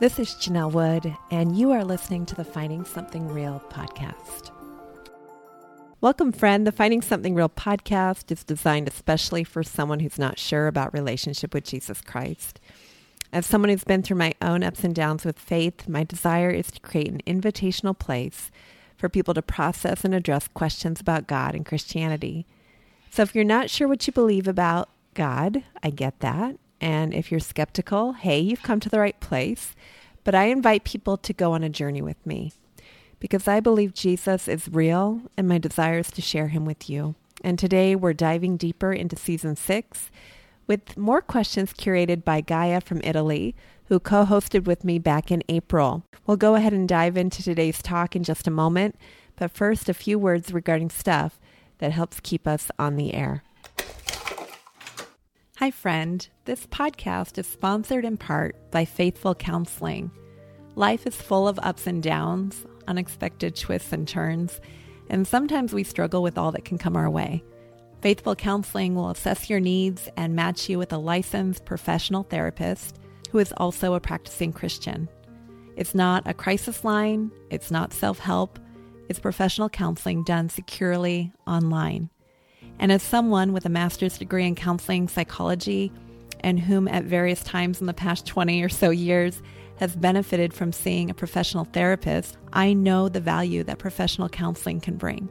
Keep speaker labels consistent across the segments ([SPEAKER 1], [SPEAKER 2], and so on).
[SPEAKER 1] This is Janelle Wood, and you are listening to the Finding Something Real podcast. Welcome, friend. The Finding Something Real podcast is designed especially for someone who's not sure about relationship with Jesus Christ. As someone who's been through my own ups and downs with faith, my desire is to create an invitational place for people to process and address questions about God and Christianity. So if you're not sure what you believe about God, I get that. And if you're skeptical, hey, you've come to the right place. But I invite people to go on a journey with me because I believe Jesus is real and my desire is to share him with you. And today we're diving deeper into season six with more questions curated by Gaia from Italy, who co hosted with me back in April. We'll go ahead and dive into today's talk in just a moment, but first, a few words regarding stuff that helps keep us on the air. Hi, friend. This podcast is sponsored in part by Faithful Counseling. Life is full of ups and downs, unexpected twists and turns, and sometimes we struggle with all that can come our way. Faithful Counseling will assess your needs and match you with a licensed professional therapist who is also a practicing Christian. It's not a crisis line, it's not self help, it's professional counseling done securely online. And as someone with a master's degree in counseling psychology and whom at various times in the past 20 or so years has benefited from seeing a professional therapist, I know the value that professional counseling can bring.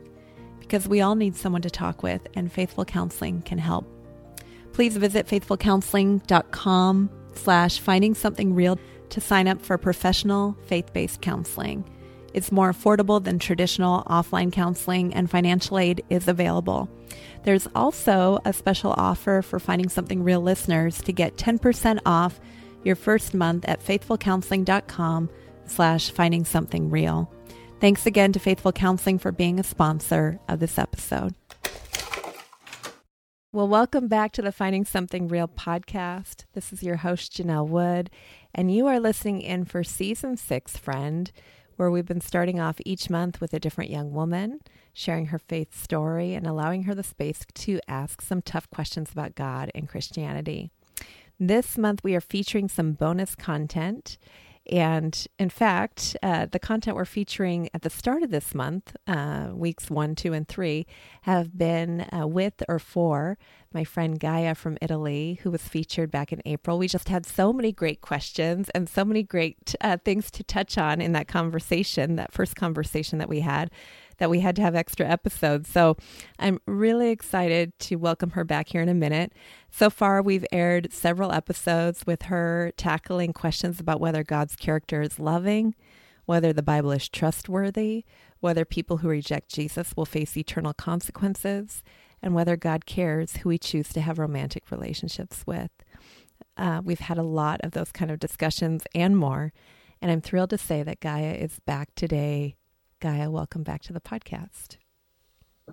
[SPEAKER 1] Because we all need someone to talk with, and Faithful Counseling can help. Please visit faithfulcounseling.com slash finding something real to sign up for professional faith-based counseling. It's more affordable than traditional offline counseling, and financial aid is available. There's also a special offer for Finding Something Real listeners to get 10% off your first month at faithfulcounseling.com slash finding something real. Thanks again to Faithful Counseling for being a sponsor of this episode. Well, welcome back to the Finding Something Real podcast. This is your host, Janelle Wood, and you are listening in for season six, friend, where we've been starting off each month with a different young woman sharing her faith story and allowing her the space to ask some tough questions about God and Christianity. This month, we are featuring some bonus content. And in fact, uh, the content we're featuring at the start of this month, uh, weeks one, two, and three, have been uh, with or for my friend Gaia from Italy, who was featured back in April. We just had so many great questions and so many great uh, things to touch on in that conversation, that first conversation that we had that we had to have extra episodes. So I'm really excited to welcome her back here in a minute. So far, we've aired several episodes with her tackling questions about whether God's character is loving, whether the Bible is trustworthy, whether people who reject Jesus will face eternal consequences, and whether God cares who we choose to have romantic relationships with. Uh, we've had a lot of those kind of discussions and more. And I'm thrilled to say that Gaia is back today Gaia, welcome back to the podcast.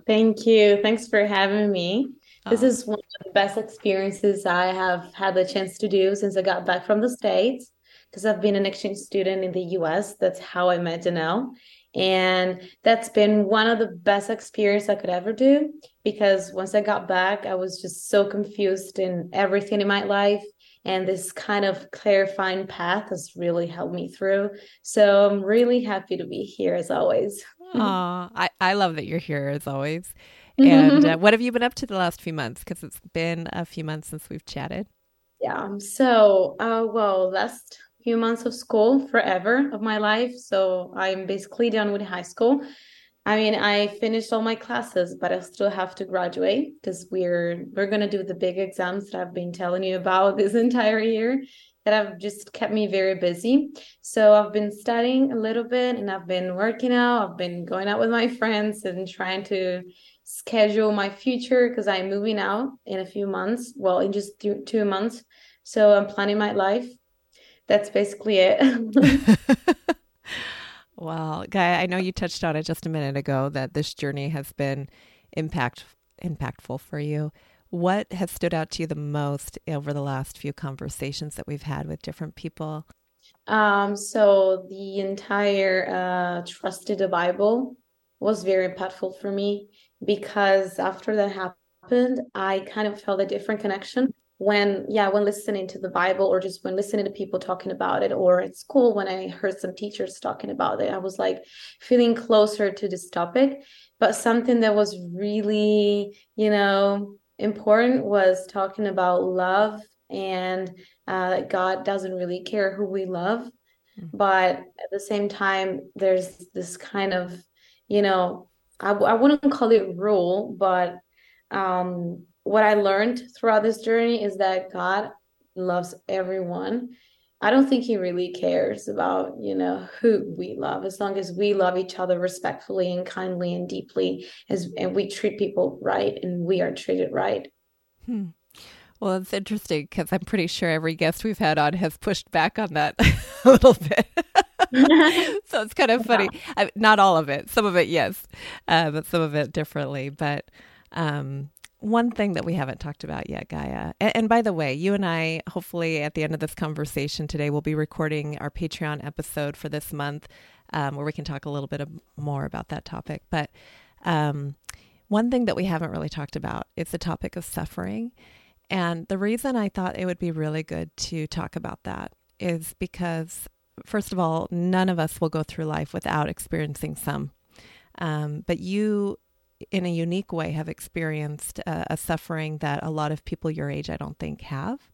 [SPEAKER 2] Thank you. Thanks for having me. Oh. This is one of the best experiences I have had the chance to do since I got back from the States because I've been an exchange student in the US. That's how I met Janelle. And that's been one of the best experiences I could ever do because once I got back, I was just so confused in everything in my life and this kind of clarifying path has really helped me through. So I'm really happy to be here as always.
[SPEAKER 1] Oh, I, I love that you're here as always. And uh, what have you been up to the last few months? Because it's been a few months since we've chatted.
[SPEAKER 2] Yeah. So, uh, well, last few months of school forever of my life. So I'm basically done with high school. I mean, I finished all my classes, but I still have to graduate because we're we're gonna do the big exams that I've been telling you about this entire year that have just kept me very busy. So I've been studying a little bit and I've been working out. I've been going out with my friends and trying to schedule my future because I'm moving out in a few months. Well, in just th- two months. So I'm planning my life. That's basically it.
[SPEAKER 1] Well, Guy, I know you touched on it just a minute ago that this journey has been impact impactful for you. What has stood out to you the most over the last few conversations that we've had with different people?
[SPEAKER 2] Um, so the entire uh, trusted the Bible was very impactful for me because after that happened, I kind of felt a different connection when yeah when listening to the bible or just when listening to people talking about it or at school when i heard some teachers talking about it i was like feeling closer to this topic but something that was really you know important was talking about love and uh, that god doesn't really care who we love mm-hmm. but at the same time there's this kind of you know I, I wouldn't call it rule but um what I learned throughout this journey is that God loves everyone. I don't think he really cares about, you know, who we love as long as we love each other respectfully and kindly and deeply as and we treat people right and we are treated right.
[SPEAKER 1] Hmm. Well, it's interesting because I'm pretty sure every guest we've had on has pushed back on that a little bit. so it's kind of funny. I, not all of it, some of it, yes, uh, but some of it differently. But um, one thing that we haven't talked about yet, Gaia. And, and, by the way, you and I, hopefully at the end of this conversation today, we'll be recording our Patreon episode for this month um, where we can talk a little bit more about that topic. But um, one thing that we haven't really talked about is the topic of suffering. And the reason I thought it would be really good to talk about that is because, first of all, none of us will go through life without experiencing some. Um, but you in a unique way, have experienced a, a suffering that a lot of people your age, I don't think, have.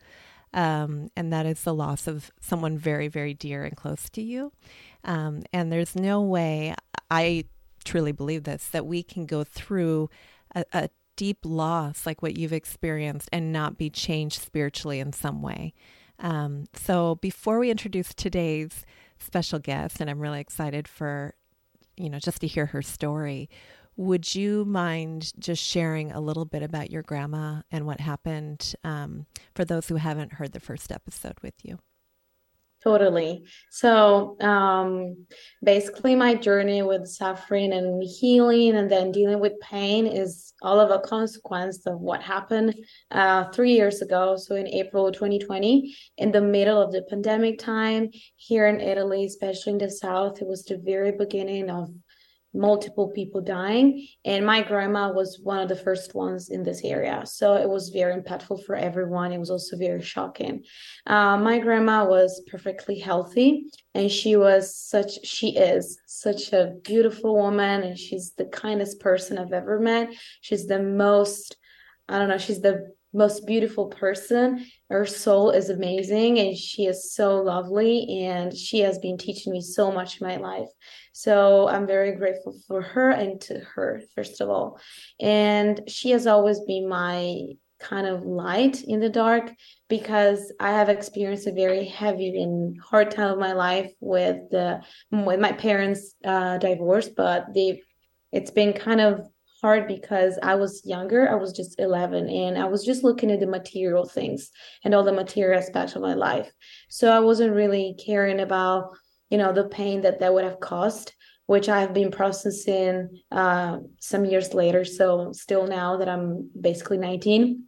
[SPEAKER 1] Um, and that is the loss of someone very, very dear and close to you. Um, and there's no way, I truly believe this, that we can go through a, a deep loss like what you've experienced and not be changed spiritually in some way. Um, so before we introduce today's special guest, and I'm really excited for, you know, just to hear her story, would you mind just sharing a little bit about your grandma and what happened um, for those who haven't heard the first episode with you?
[SPEAKER 2] Totally. So, um, basically, my journey with suffering and healing and then dealing with pain is all of a consequence of what happened uh, three years ago. So, in April 2020, in the middle of the pandemic time here in Italy, especially in the south, it was the very beginning of multiple people dying and my grandma was one of the first ones in this area. So it was very impactful for everyone. It was also very shocking. Uh, my grandma was perfectly healthy and she was such she is such a beautiful woman and she's the kindest person i've ever met. She's the most i don't know she's the most beautiful person. Her soul is amazing and she is so lovely and she has been teaching me so much in my life. So I'm very grateful for her and to her, first of all. And she has always been my kind of light in the dark because I have experienced a very heavy and hard time of my life with the with my parents' uh, divorce, but they it's been kind of hard because I was younger. I was just 11 and I was just looking at the material things and all the material aspects of my life. So I wasn't really caring about, you know, the pain that that would have caused, which I have been processing uh, some years later. So still now that I'm basically 19.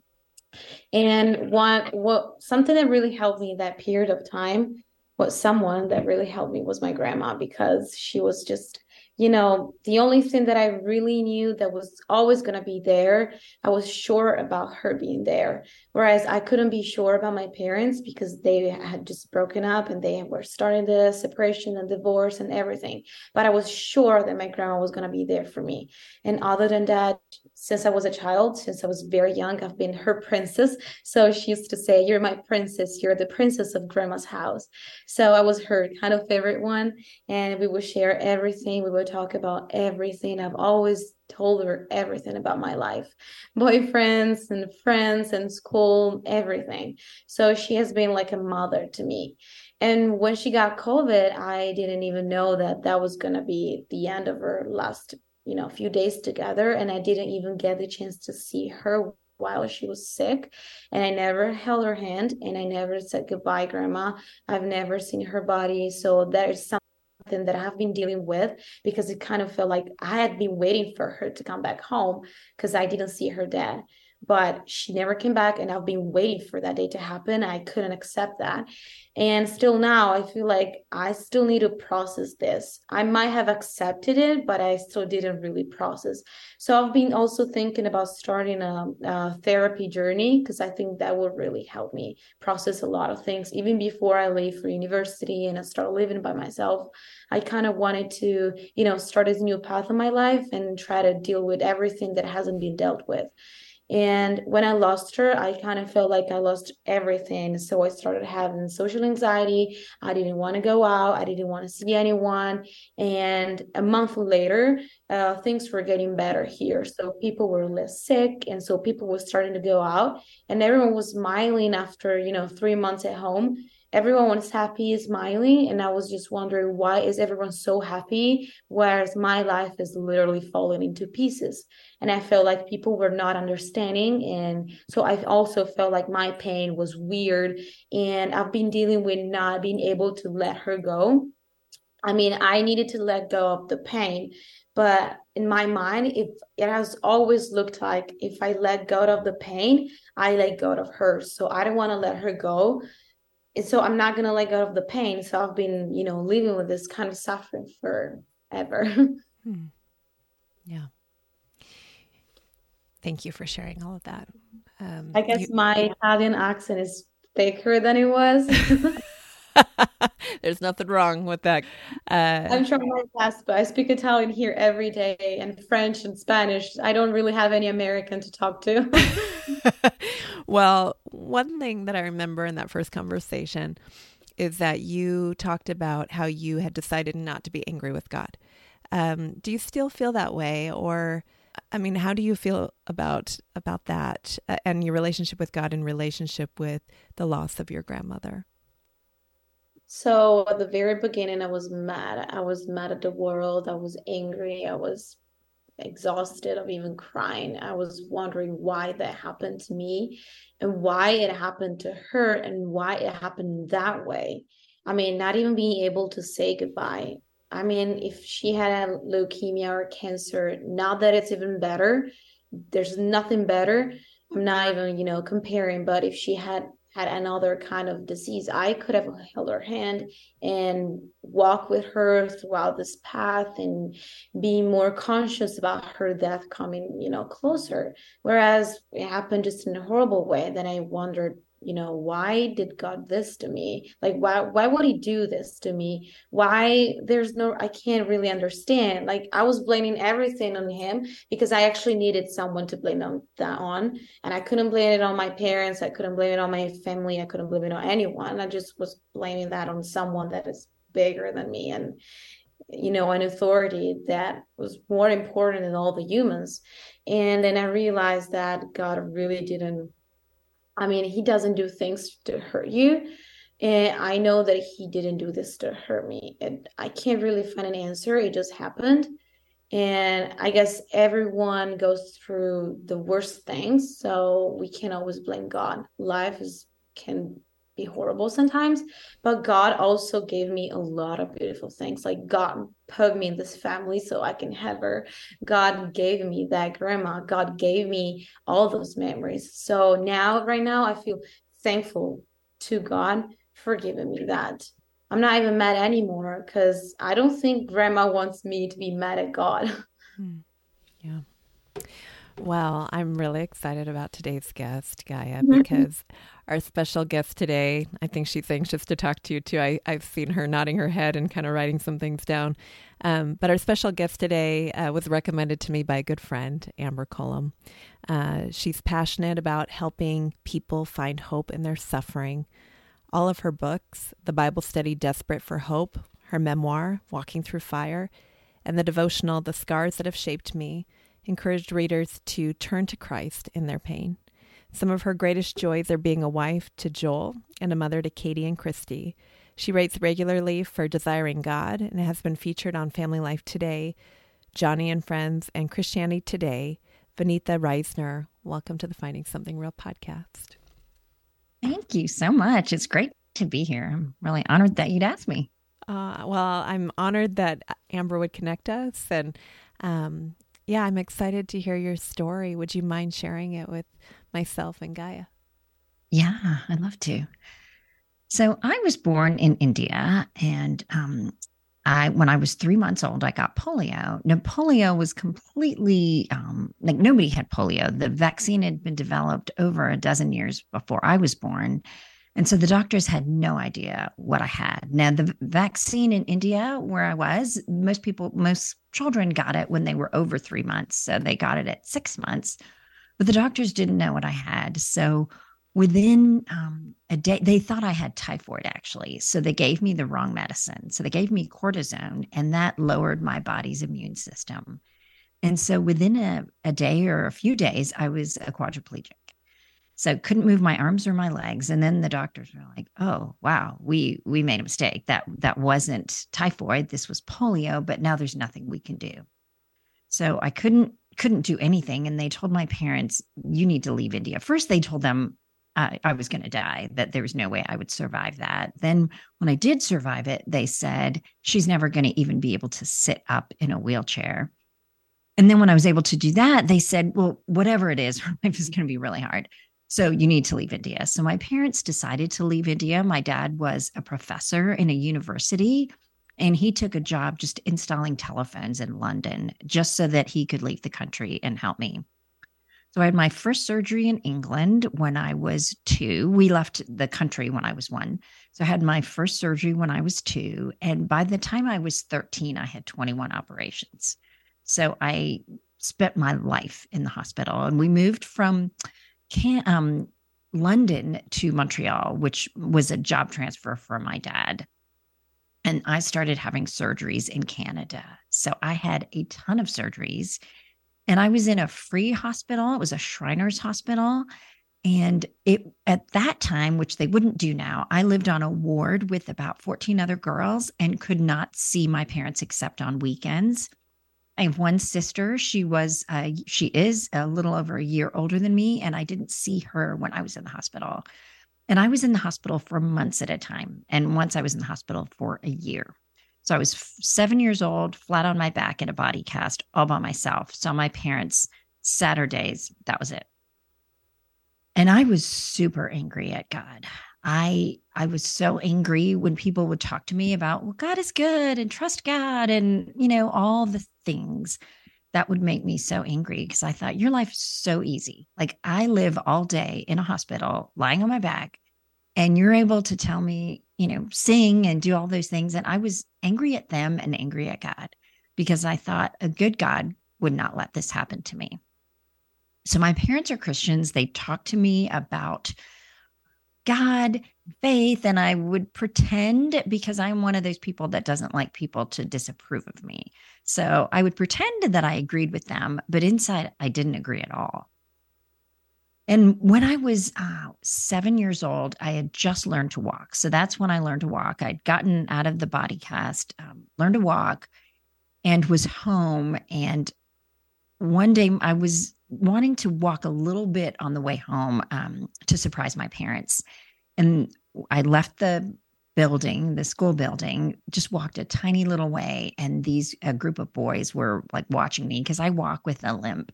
[SPEAKER 2] And what what something that really helped me that period of time was someone that really helped me was my grandma because she was just you know, the only thing that I really knew that was always going to be there, I was sure about her being there. Whereas I couldn't be sure about my parents because they had just broken up and they were starting the separation and divorce and everything. But I was sure that my grandma was going to be there for me. And other than that, since I was a child, since I was very young, I've been her princess. So she used to say, You're my princess. You're the princess of grandma's house. So I was her kind of favorite one. And we would share everything. We would talk about everything. I've always told her everything about my life boyfriends and friends and school, everything. So she has been like a mother to me. And when she got COVID, I didn't even know that that was going to be the end of her last, you know, a few days together. And I didn't even get the chance to see her while she was sick and i never held her hand and i never said goodbye grandma i've never seen her body so that is something that I have been dealing with because it kind of felt like I had been waiting for her to come back home because I didn't see her dad. But she never came back and i've been waiting for that day to happen. I couldn't accept that. And still now i feel like i still need to process this. I might have accepted it but i still didn't really process. So i've been also thinking about starting a, a therapy journey because i think that will really help me process a lot of things. Even before i leave for university and i start living by myself i kind of wanted to you know start a new path in my life and try to deal with everything that hasn't been dealt with and when I lost her, I kind of felt like I lost everything. So I started having social anxiety. I didn't want to go out. I didn't want to see anyone. And a month later, uh, things were getting better here. So people were less sick. And so people were starting to go out. And everyone was smiling after, you know, three months at home everyone was happy, smiling, and I was just wondering why is everyone so happy, whereas my life is literally falling into pieces. And I felt like people were not understanding, and so I also felt like my pain was weird, and I've been dealing with not being able to let her go. I mean, I needed to let go of the pain, but in my mind, if it has always looked like if I let go of the pain, I let go of her. So I don't want to let her go so I'm not gonna let go of the pain. So I've been, you know, living with this kind of suffering forever. hmm.
[SPEAKER 1] Yeah. Thank you for sharing all of that.
[SPEAKER 2] Um, I guess you, my Italian accent is thicker than it was.
[SPEAKER 1] There's nothing wrong with that.
[SPEAKER 2] Uh, I'm trying my best, but I speak Italian here every day and French and Spanish. I don't really have any American to talk to.
[SPEAKER 1] well, one thing that I remember in that first conversation is that you talked about how you had decided not to be angry with God. Um, do you still feel that way, or I mean, how do you feel about about that uh, and your relationship with God in relationship with the loss of your grandmother?
[SPEAKER 2] So at the very beginning, I was mad. I was mad at the world. I was angry. I was exhausted of even crying. I was wondering why that happened to me and why it happened to her and why it happened that way. I mean, not even being able to say goodbye. I mean, if she had a leukemia or cancer, now that it's even better, there's nothing better. I'm not even, you know, comparing, but if she had had another kind of disease, I could have held her hand and walk with her throughout this path and be more conscious about her death coming, you know, closer. Whereas it happened just in a horrible way. Then I wondered, you know why did god this to me? Like why why would he do this to me? Why there's no i can't really understand. Like i was blaming everything on him because i actually needed someone to blame on that on and i couldn't blame it on my parents i couldn't blame it on my family i couldn't blame it on anyone. I just was blaming that on someone that is bigger than me and you know an authority that was more important than all the humans. And then i realized that god really didn't I mean, he doesn't do things to hurt you. And I know that he didn't do this to hurt me. And I can't really find an answer. It just happened. And I guess everyone goes through the worst things. So we can't always blame God. Life is can be horrible sometimes but god also gave me a lot of beautiful things like god put me in this family so i can have her. God gave me that grandma. God gave me all those memories. So now right now i feel thankful to god for giving me that. I'm not even mad anymore because i don't think grandma wants me to be mad at god.
[SPEAKER 1] Hmm. yeah. Well, I'm really excited about today's guest, Gaia, mm-hmm. because our special guest today, I think she's anxious to talk to you too. I, I've seen her nodding her head and kind of writing some things down. Um, but our special guest today uh, was recommended to me by a good friend, Amber Cullum. Uh, she's passionate about helping people find hope in their suffering. All of her books, the Bible study Desperate for Hope, her memoir, Walking Through Fire, and the devotional The Scars That Have Shaped Me, encouraged readers to turn to Christ in their pain. Some of her greatest joys are being a wife to Joel and a mother to Katie and Kristi. She writes regularly for Desiring God and has been featured on Family Life Today, Joni and Friends, and Christianity Today. Vaneetha Risner, welcome to the Finding Something Real podcast.
[SPEAKER 3] Thank you so much. It's great to be here. I'm really honored that you'd ask me.
[SPEAKER 1] Uh, well, I'm honored that Amber would connect us, and um, yeah, I'm excited to hear your story. Would you mind sharing it with myself and Gaia?
[SPEAKER 3] Yeah, I'd love to. So I was born in India, and um, I, when I was three months old, I got polio. Now, polio was completely um, like nobody had polio. The vaccine had been developed over a dozen years before I was born. And so the doctors had no idea what I had. Now, the vaccine in India, where I was, most people, most children got it when they were over three months. So they got it at six months, but the doctors didn't know what I had. So within um, a day, they thought I had typhoid actually. So they gave me the wrong medicine. So they gave me cortisone, and that lowered my body's immune system. And so within a, a day or a few days, I was a quadriplegic. So couldn't move my arms or my legs. And then the doctors were like, "Oh, wow, we we made a mistake. That that wasn't typhoid. This was polio. But now there's nothing we can do." So I couldn't couldn't do anything. And they told my parents, "You need to leave India." First, they told them uh, I was going to die, that there was no way I would survive that. Then, when I did survive it, they said she's never going to even be able to sit up in a wheelchair. And then, when I was able to do that, they said, well, whatever it is, life is going to be really hard. So you need to leave India. So my parents decided to leave India. My dad was a professor in a university and he took a job just installing telephones in London just so that he could leave the country and help me. So I had my first surgery in England when I was two. We left the country when I was one. So I had my first surgery when I was two. And by the time I was 13, I had 21 operations. So I spent my life in the hospital. And we moved from can, um, London to Montreal, which was a job transfer for my dad. And I started having surgeries in Canada. So I had a ton of surgeries. And I was in a free hospital. It was a Shriners hospital. And it at that time, which they wouldn't do now, I lived on a ward with about 14 other girls and could not see my parents except on weekends. I have one sister. She was, uh, she is a little over a year older than me, and I didn't see her when I was in the hospital. And I was in the hospital for months at a time. And once I was in the hospital for a year. So I was seven years old, flat on my back in a body cast, all by myself. So my parents, Saturdays, that was it. And I was super angry at God. I I was so angry when people would talk to me about, well, God is good and trust God and, you know, all the things that would make me so angry because I thought your life is so easy. Like I live all day in a hospital, lying on my back, and you're able to tell me, you know, sing and do all those things. And I was angry at them and angry at God because I thought a good God would not let this happen to me. So my parents are Christians. They talk to me about God, faith, and I would pretend because I'm one of those people that doesn't like people to disapprove of me. So I would pretend that I agreed with them, but inside I didn't agree at all. And when I was uh, seven years old, I had just learned to walk. So that's when I learned to walk. I'd gotten out of the body cast, um, learned to walk, and was home. And one day I was wanting to walk a little bit on the way home um, to surprise my parents. And I left the building, the school building, just walked a tiny little way. And these, a group of boys were like watching me because I walk with a limp.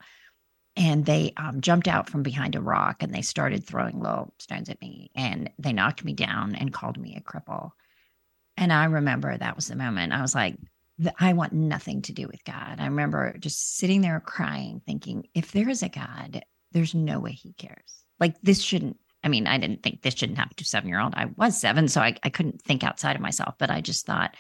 [SPEAKER 3] And they um, jumped out from behind a rock and they started throwing little stones at me. And they knocked me down and called me a cripple. And I remember that was the moment I was like, I want nothing to do with God. I remember just sitting there crying, thinking, if there is a God, there's no way he cares. Like this shouldn't, I mean, I didn't think this shouldn't happen to a seven year old. I was seven, so I, I couldn't think outside of myself, but I just thought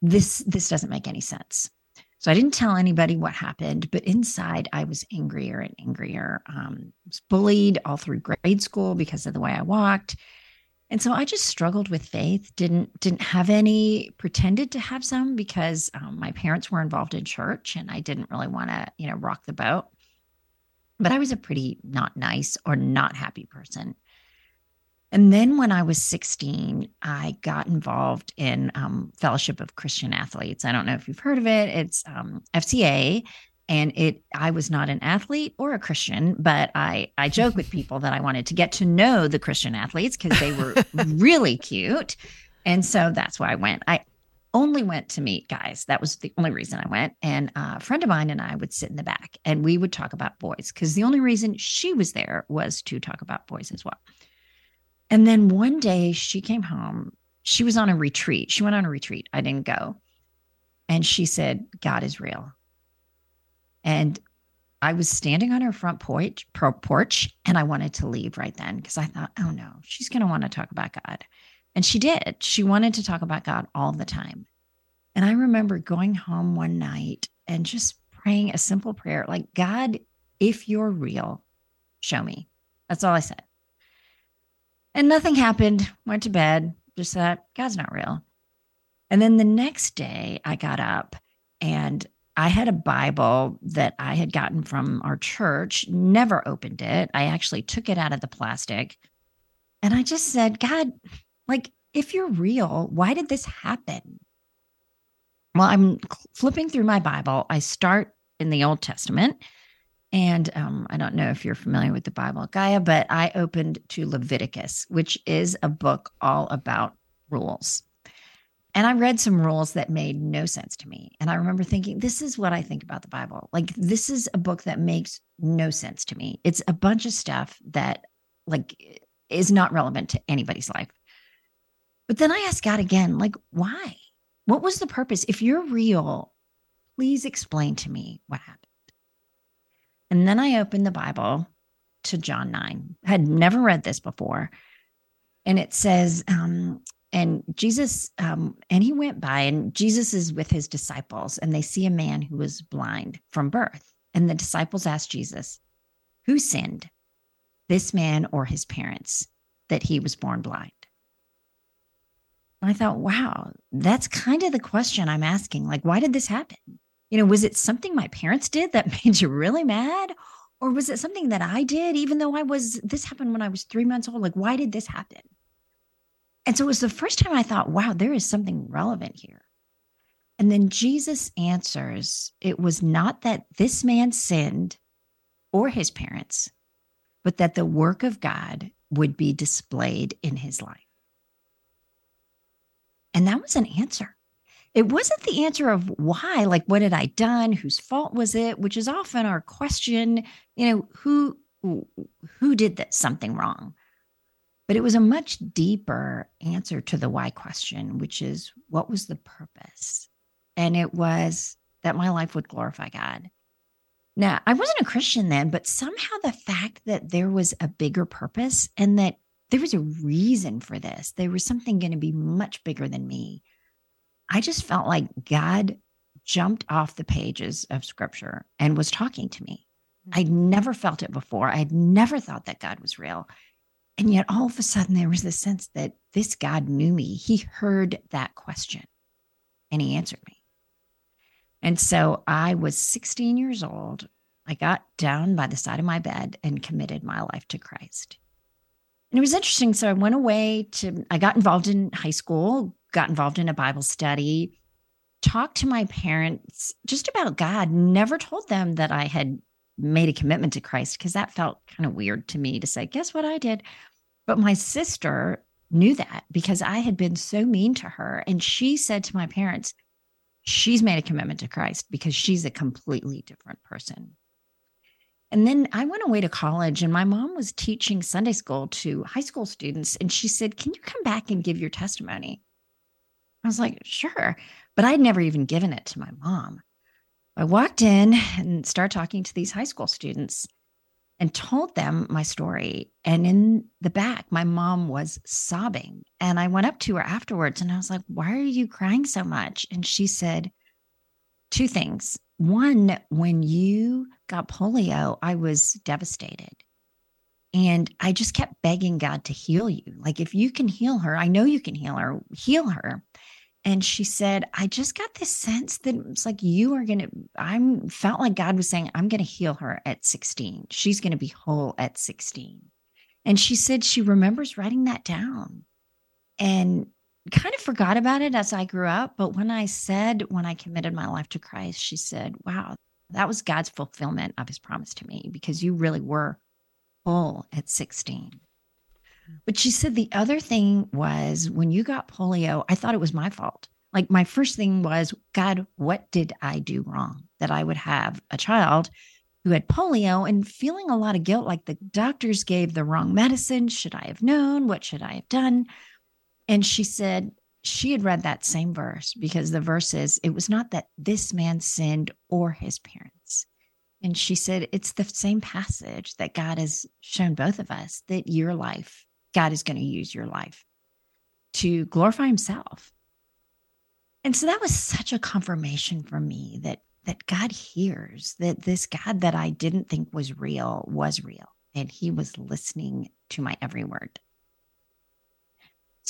[SPEAKER 3] this this doesn't make any sense. So I didn't tell anybody what happened, but inside I was angrier and angrier. Um, was bullied all through grade school because of the way I walked. And so I just struggled with faith. Didn't didn't have any. Pretended to have some because um, my parents were involved in church, and I didn't really want to, you know, rock the boat. But I was a pretty not nice or not happy person. And then when I was 16, I got involved in um, Fellowship of Christian Athletes. I don't know if you've heard of it. It's um, FCA, and it i was not an athlete or a christian but i i joke with people that i wanted to get to know the christian athletes because they were really cute and so that's why i went i only went to meet guys. That was the only reason I went. And a friend of mine and I would sit in the back and we would talk about boys because the only reason she was there was to talk about boys as well. And then one day she came home. She was on a retreat. She went on a retreat. I didn't go. And she said, God is real. And I was standing on her front porch, porch and I wanted to leave right then because I thought, oh no, she's going to want to talk about God. And she did. She wanted to talk about God all the time. And I remember going home one night and just praying a simple prayer like, God, if you're real, show me. That's all I said. And nothing happened. Went to bed, just thought, God's not real. And then the next day, I got up and I had a Bible that I had gotten from our church, never opened it. I actually took it out of the plastic. And I just said, God, like, if you're real, why did this happen? Well, I'm flipping through my Bible. I start in the Old Testament. And um, I don't know if you're familiar with the Bible, Gaia, but I opened to Leviticus, which is a book all about rules. And I read some rules that made no sense to me. And I remember thinking, this is what I think about the Bible. Like, this is a book that makes no sense to me. It's a bunch of stuff that, like, is not relevant to anybody's life. But then I asked God again, like, why? What was the purpose? If you're real, please explain to me what happened. And then I opened the Bible to John 9. I had never read this before. And it says, um, and Jesus, um, and he went by, and Jesus is with his disciples, and they see a man who was blind from birth. And the disciples asked Jesus, Who sinned, this man or his parents, that he was born blind? I thought, wow, that's kind of the question I'm asking. Like, why did this happen? You know, was it something my parents did that made you really mad? Or was it something that I did, even though I was, this happened when I was three months old? Like, why did this happen? And so it was the first time I thought, wow, there is something relevant here. And then Jesus answers, it was not that this man sinned or his parents, but that the work of God would be displayed in his life. And that was an answer. It wasn't the answer of why, like what had I done, whose fault was it, which is often our question, you know, who who did that something wrong? But it was a much deeper answer to the why question, which is what was the purpose? And it was that my life would glorify God. Now, I wasn't a Christian then, but somehow the fact that there was a bigger purpose and that there was a reason for this. There was something going to be much bigger than me. I just felt like God jumped off the pages of scripture and was talking to me. Hmm. I'd never felt it before. I'd never thought that God was real. And yet all of a sudden there was this sense that this God knew me. He heard that question and he answered me. And so I was 16 years old. I got down by the side of my bed and committed my life to Christ. And it was interesting. So I went away to, I got involved in high school, got involved in a Bible study, talked to my parents just about God, never told them that I had made a commitment to Christ because that felt kind of weird to me to say, guess what I did? But my sister knew that because I had been so mean to her. And she said to my parents, she's made a commitment to Christ because she's a completely different person. And then I went away to college, and my mom was teaching Sunday school to high school students. And she said, Can you come back and give your testimony? I was like, Sure. But I'd never even given it to my mom. I walked in and started talking to these high school students and told them my story. And in the back, my mom was sobbing. And I went up to her afterwards and I was like, Why are you crying so much? And she said, Two things. One, when you got polio, I was devastated. And I just kept begging God to heal you. Like, if you can heal her, I know you can heal her, heal her. And she said, I just got this sense that it's like you are going to, I'm felt like God was saying, I'm going to heal her at 16. She's going to be whole at 16. And she said she remembers writing that down. And kind of forgot about it as I grew up. But when I said, when I committed my life to Christ, she said, Wow, that was God's fulfillment of his promise to me because you really were full at 16. But she said the other thing was when you got polio, I thought it was my fault. Like my first thing was, God, what did I do wrong that I would have a child who had polio and feeling a lot of guilt like the doctors gave the wrong medicine? Should I have known? What should I have done? And she said she had read that same verse because the verse is, it was not that this man sinned or his parents. And she said, it's the same passage that God has shown both of us that your life, God is going to use your life to glorify himself. And so that was such a confirmation for me that that God hears that this God that I didn't think was real was real and he was listening to my every word.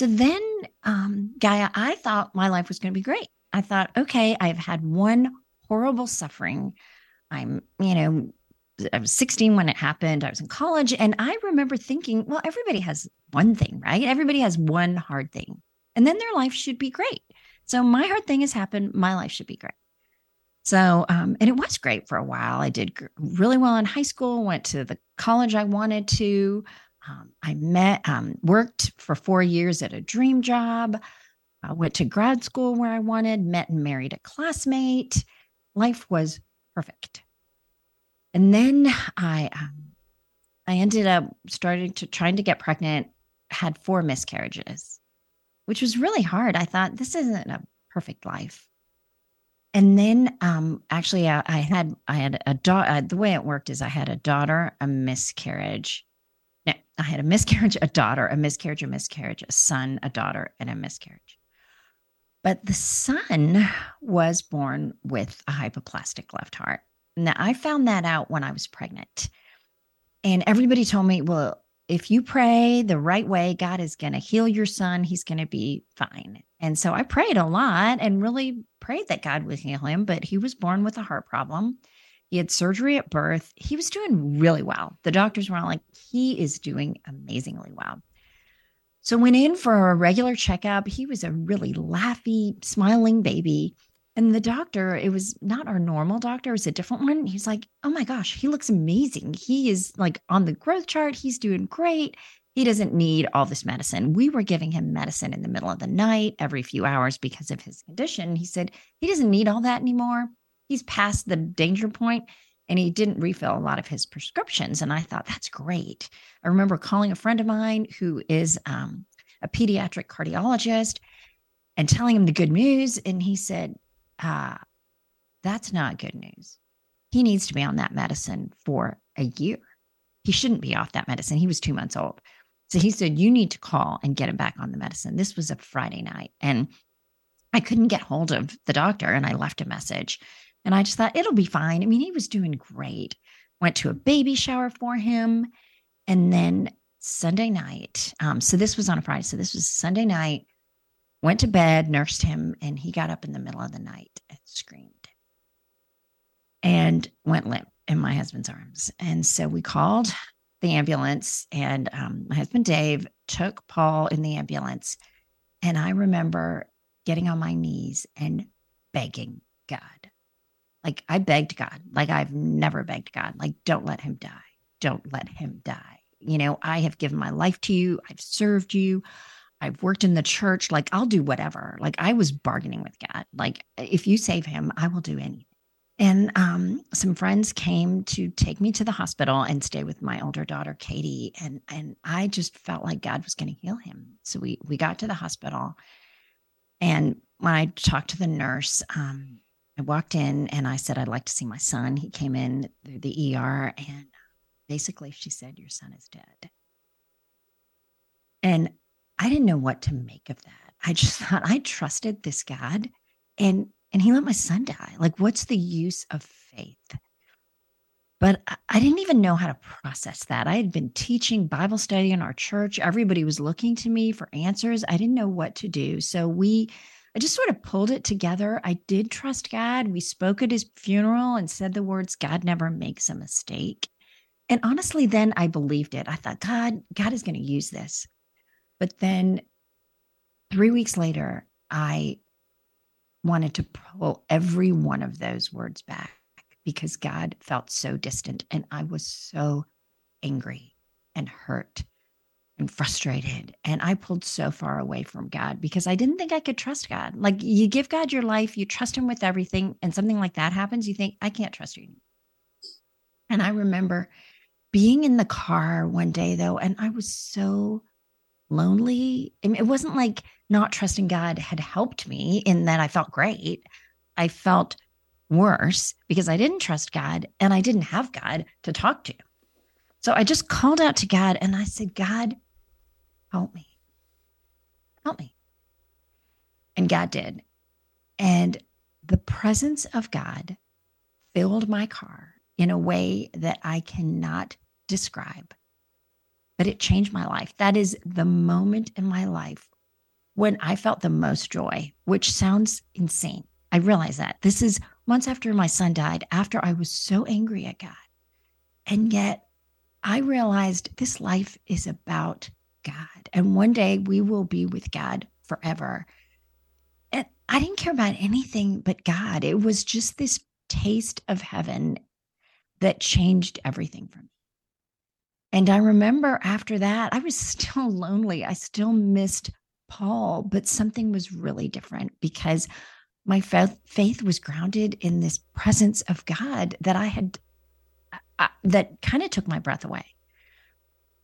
[SPEAKER 3] So then, um, Gaia, I thought my life was going to be great. I thought, okay, I've had one horrible suffering. I'm, you know, I was 16 when it happened. I was in college. And I remember thinking, well, everybody has one thing, right? Everybody has one hard thing. And then their life should be great. So my hard thing has happened. My life should be great. So, um, and it was great for a while. I did really well in high school, went to the college I wanted to. Um, I met, um, worked for four years at a dream job, I went to grad school where I wanted, met and married a classmate. Life was perfect. And then I, um, I ended up starting to trying to get pregnant, had four miscarriages which was really hard. I thought this isn't a perfect life. And then, um, actually, I, I had I had a daughter. Uh, the way it worked is I had a daughter, a miscarriage. No, I had a miscarriage, a daughter, a miscarriage, a miscarriage, a son, a daughter, and a miscarriage. But the son was born with a hypoplastic left heart. Now I found that out when I was pregnant. And everybody told me, well, if you pray the right way, God is going to heal your son. He's going to be fine. And so I prayed a lot and really prayed that God would heal him, but he was born with a heart problem. He had surgery at birth. He was doing really well. The doctors were all like, he is doing amazingly well. So went in for a regular checkup. He was a really laughy, smiling baby. And the doctor, it was not our normal doctor, it was a different one. He's like, oh my gosh, he looks amazing. He is like on the growth chart. He's doing great. He doesn't need all this medicine. We were giving him medicine in the middle of the night every few hours because of his condition. He said he doesn't need all that anymore. He's past the danger point and he didn't refill a lot of his prescriptions. And I thought, that's great. I remember calling a friend of mine who is um, a pediatric cardiologist and telling him the good news. And he said, ah, that's not good news. He needs to be on that medicine for a year. He shouldn't be off that medicine. He was two months old. So he said, You need to call and get him back on the medicine. This was a Friday night. And I couldn't get hold of the doctor and I left a message. And I just thought, it'll be fine. I mean, he was doing great. Went to a baby shower for him. And then Sunday night, um, so this was on a Friday. So this was Sunday night went to bed, nursed him, and he got up in the middle of the night and screamed and went limp in my husband's arms. And so we called the ambulance, and um, my husband Dave took Paul in the ambulance. And I remember getting on my knees and begging God. Like I begged God, like I've never begged God, like, don't let him die. Don't let him die. You know, I have given my life to you, I've served you. I've worked in the church. Like, I'll do whatever. Like, I was bargaining with God. Like, if you save him, I will do anything. And um, some friends came to take me to the hospital and stay with my older daughter, Katie. And and I just felt like God was going to heal him. So we we got to the hospital, and when I talked to the nurse, um, I walked in and I said I'd like to see my son. He came in through the ER, and basically she said, "Your son is dead." And I didn't know what to make of that. I just thought I trusted this God and and he let my son die. Like what's the use of faith? But I didn't even know how to process that. I had been teaching Bible study in our church. Everybody was looking to me for answers. I didn't know what to do. So we I just sort of pulled it together. I did trust God. We spoke at his funeral and said the words, God never makes a mistake. And honestly, then I believed it. I thought, God, God is going to use this. But then three weeks later, I wanted to pull every one of those words back because God felt so distant and I was so angry and hurt. And frustrated. And I pulled so far away from God because I didn't think I could trust God. Like you give God your life, you trust him with everything, and something like that happens, you think, I can't trust you. And I remember being in the car one day though, and I was so lonely. I mean, it wasn't like not trusting God had helped me in that I felt great. I felt worse because I didn't trust God and I didn't have God to talk to. So I just called out to God and I said, God, help me. Help me. And God did. And the presence of God filled my car in a way that I cannot describe, but it changed my life. That is the moment in my life when I felt the most joy, which sounds insane. I realize that. This is months after my son died, after I was so angry at God. And yet I realized this life is about God. And one day we will be with God forever. And I didn't care about anything but God. It was just this taste of heaven that changed everything for me. And I remember after that, I was still lonely. I still missed Paul, but something was really different because my faith was grounded in this presence of God that I had, that kind of took my breath away.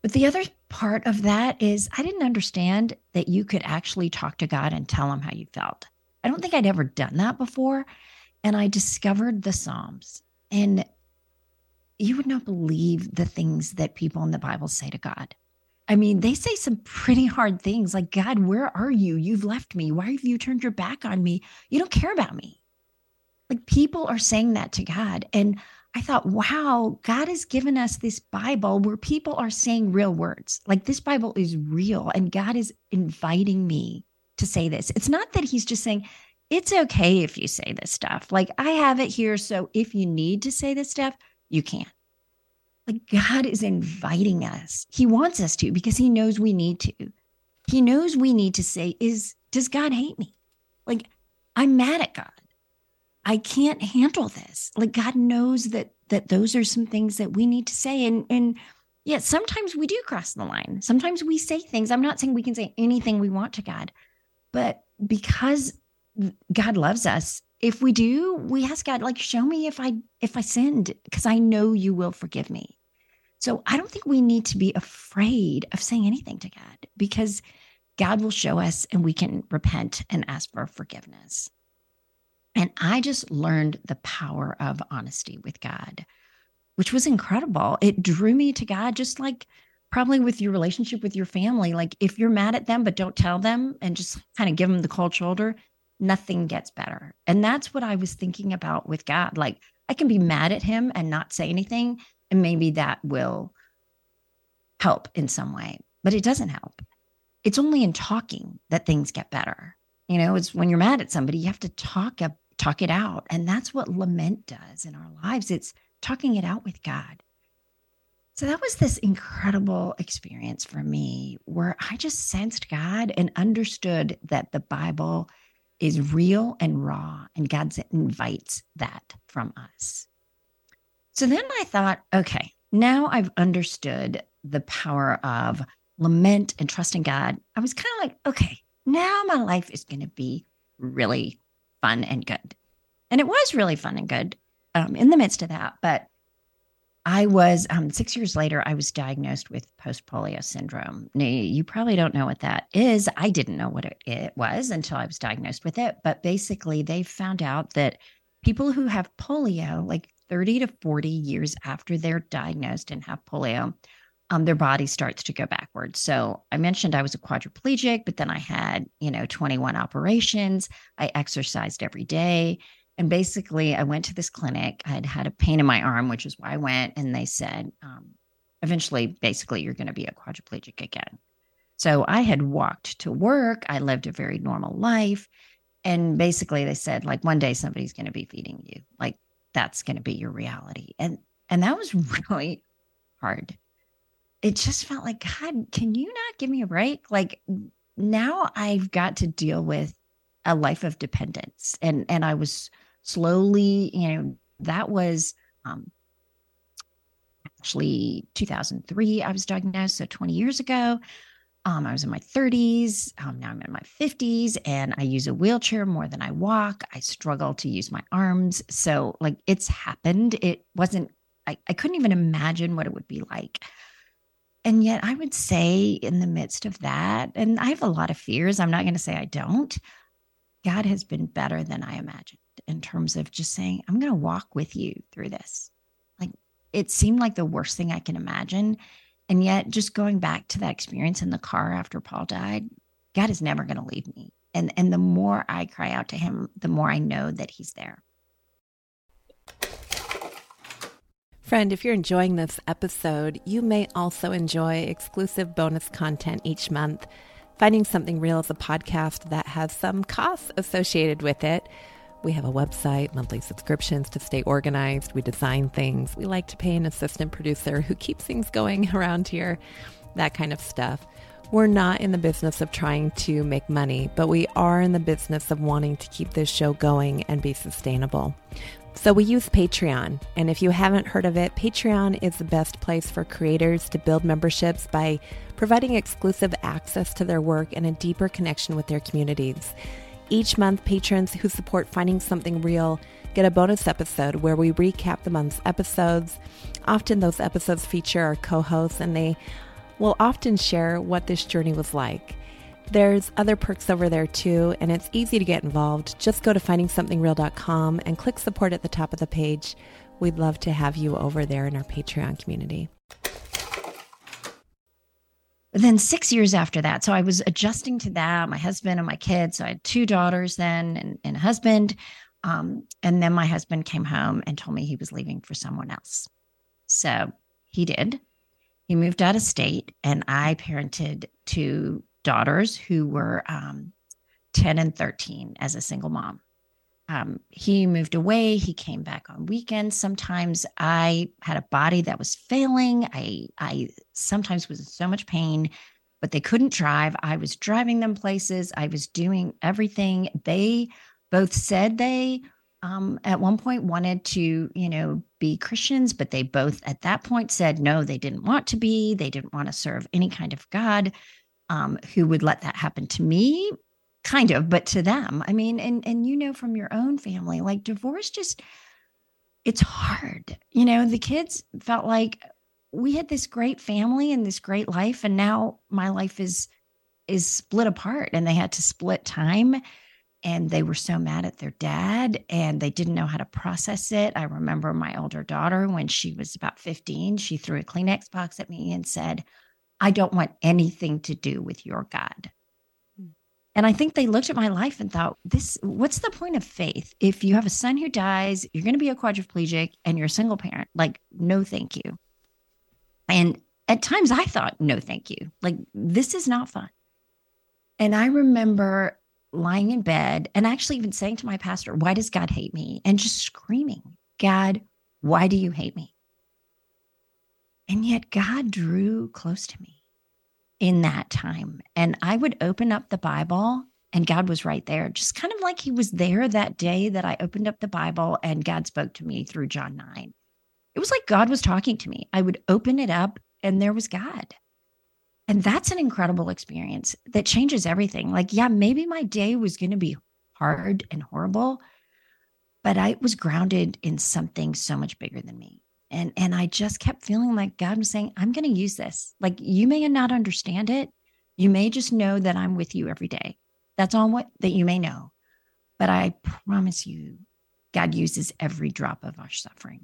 [SPEAKER 3] But the other part of that is I didn't understand that you could actually talk to God and tell him how you felt. I don't think I'd ever done that before. And I discovered the Psalms. And you would not believe the things that people in the Bible say to God. I mean, they say some pretty hard things like, God, where are you? You've left me. Why have you turned your back on me? You don't care about me. Like people are saying that to God. And I thought, wow, God has given us this Bible where people are saying real words. Like this Bible is real, and God is inviting me to say this. It's not that He's just saying, it's okay if you say this stuff. Like I have it here. So if you need to say this stuff, you can. Like God is inviting us. He wants us to because he knows we need to. He knows we need to say, is does God hate me? Like I'm mad at God. I can't handle this. Like God knows that that those are some things that we need to say. And and yeah, sometimes we do cross the line. Sometimes we say things. I'm not saying we can say anything we want to God, but because God loves us, if we do, we ask God, like, show me if I if I sinned, because I know you will forgive me. So I don't think we need to be afraid of saying anything to God because God will show us and we can repent and ask for forgiveness. And I just learned the power of honesty with God, which was incredible. It drew me to God, just like probably with your relationship with your family. Like if you're mad at them, but don't tell them and just kind of give them the cold shoulder, nothing gets better. And that's what I was thinking about with God. Like I can be mad at him and not say anything, and maybe that will help in some way, but it doesn't help. It's only in talking that things get better. You know, it's when you're mad at somebody, you have to talk up, talk it out. And that's what lament does in our lives. It's talking it out with God. So that was this incredible experience for me where I just sensed God and understood that the Bible is real and raw, and God invites that from us. So then I thought, okay, now I've understood the power of lament and trusting God. I was kind of like, okay, now my life is going to be really fun and good. And it was really fun and good um, in the midst of that. But I was um, six years later, I was diagnosed with post polio syndrome. Now, you probably don't know what that is. I didn't know what it, it was until I was diagnosed with it. But basically, they found out that people who have polio, like 30 to 40 years after they're diagnosed and have polio, um, their body starts to go backwards. So I mentioned I was a quadriplegic, but then I had, you know, 21 operations. I exercised every day. And basically, I went to this clinic. I had had a pain in my arm, which is why I went. And they said, um, eventually, basically, you're going to be a quadriplegic again. So I had walked to work. I lived a very normal life. And basically, they said, like, one day somebody's going to be feeding you. Like, that's going to be your reality. And and that was really hard. It just felt like god, can you not give me a break? Like now I've got to deal with a life of dependence and and I was slowly, you know, that was um actually 2003, I was diagnosed. So 20 years ago. Um, I was in my 30s. Um, now I'm in my 50s and I use a wheelchair more than I walk. I struggle to use my arms. So, like, it's happened. It wasn't, I, I couldn't even imagine what it would be like. And yet, I would say, in the midst of that, and I have a lot of fears, I'm not going to say I don't. God has been better than I imagined in terms of just saying, I'm going to walk with you through this. Like, it seemed like the worst thing I can imagine. And yet, just going back to that experience in the car after Paul died, God is never going to leave me. And, and the more I cry out to him, the more I know that he's there.
[SPEAKER 1] Friend, if you're enjoying this episode, you may also enjoy exclusive bonus content each month. Finding Something Real is a podcast that has some costs associated with it. We have a website, monthly subscriptions to stay organized. We design things. We like to pay an assistant producer who keeps things going around here, that kind of stuff. We're not in the business of trying to make money, but we are in the business of wanting to keep this show going and be sustainable. So we use Patreon. And if you haven't heard of it, Patreon is the best place for creators to build memberships by providing exclusive access to their work and a deeper connection with their communities. Each month, patrons who support Finding Something Real get a bonus episode where we recap the month's episodes. Often, those episodes feature our co hosts, and they will often share what this journey was like. There's other perks over there too, and it's easy to get involved. Just go to findingsomethingreal.com and click support at the top of the page. We'd love to have you over there in our Patreon community.
[SPEAKER 3] then six years after that, so I was adjusting to that, my husband and my kids. So I had two daughters then and, and a husband. Um, and then my husband came home and told me he was leaving for someone else. So he did. He moved out of state, and I parented two daughters who were um, 10 and 13 as a single mom. Um, he moved away. He came back on weekends. Sometimes I had a body that was failing. I, I sometimes was in so much pain, but they couldn't drive. I was driving them places. I was doing everything. They both said they um, at one point wanted to, you know, be Christians, but they both at that point said no, they didn't want to be. They didn't want to serve any kind of God um, who would let that happen to me kind of but to them. I mean and and you know from your own family like divorce just it's hard. You know the kids felt like we had this great family and this great life and now my life is is split apart and they had to split time and they were so mad at their dad and they didn't know how to process it. I remember my older daughter when she was about 15 she threw a kleenex box at me and said I don't want anything to do with your God. Hmm. And I think they looked at my life and thought, this, what's the point of faith? If you have a son who dies, you're going to be a quadriplegic and you're a single parent. Like, no, thank you. And at times I thought, no, thank you. Like, this is not fun. And I remember lying in bed and actually even saying to my pastor, why does God hate me? And just screaming, God, why do you hate me? And yet God drew close to me in that time. And I would open up the Bible and God was right there, just kind of like he was there that day that I opened up the Bible and God spoke to me through John 9. It was like God was talking to me. I would open it up and there was God. And that's an incredible experience that changes everything. Like, yeah, maybe my day was going to be hard and horrible, but I was grounded in something so much bigger than me and and i just kept feeling like god was saying i'm going to use this. Like you may not understand it. You may just know that i'm with you every day. That's all what that you may know. But i promise you god uses every drop of our suffering.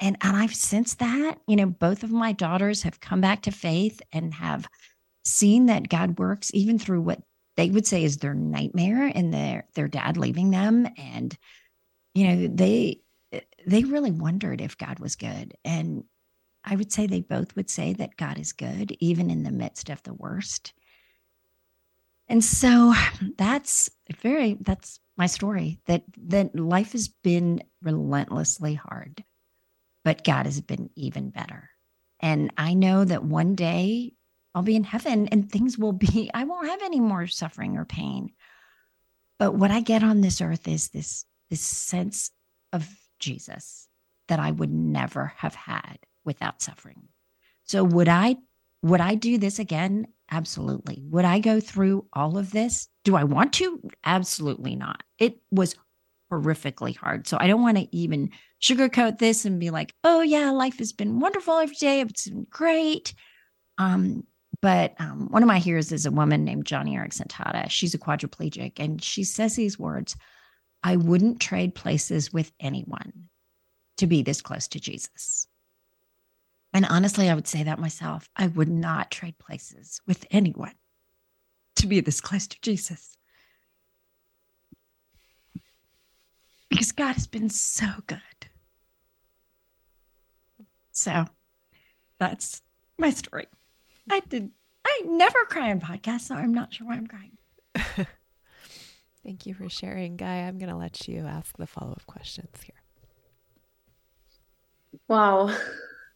[SPEAKER 3] And and i've sensed that you know both of my daughters have come back to faith and have seen that god works even through what they would say is their nightmare and their their dad leaving them. And you know they they really wondered if God was good. And I would say they both would say that God is good, even in the midst of the worst. And so that's very, that's my story that, that life has been relentlessly hard, but God has been even better. And I know that one day I'll be in heaven and things will be, I won't have any more suffering or pain. But what I get on this earth is this, this sense of Jesus that I would never have had without suffering. So would I would I do this again? Absolutely. Would I go through all of this? Do I want to? Absolutely not. It was horrifically hard. So I don't want to even sugarcoat this and be like, "Oh yeah, life has been wonderful every day. It's been great." Um, but um, one of my heroes is a woman named Joni Eareckson Tada. She's a quadriplegic, and she says these words: "I wouldn't trade places with anyone to be this close to Jesus." And honestly, I would say that myself. I would not trade places with anyone to be this close to Jesus. Because God has been so good. So that's my story. I did I never cry on podcasts, so I'm not sure why I'm crying.
[SPEAKER 1] Thank you for sharing, Gaia. I'm gonna let you ask the follow-up questions here.
[SPEAKER 2] Wow.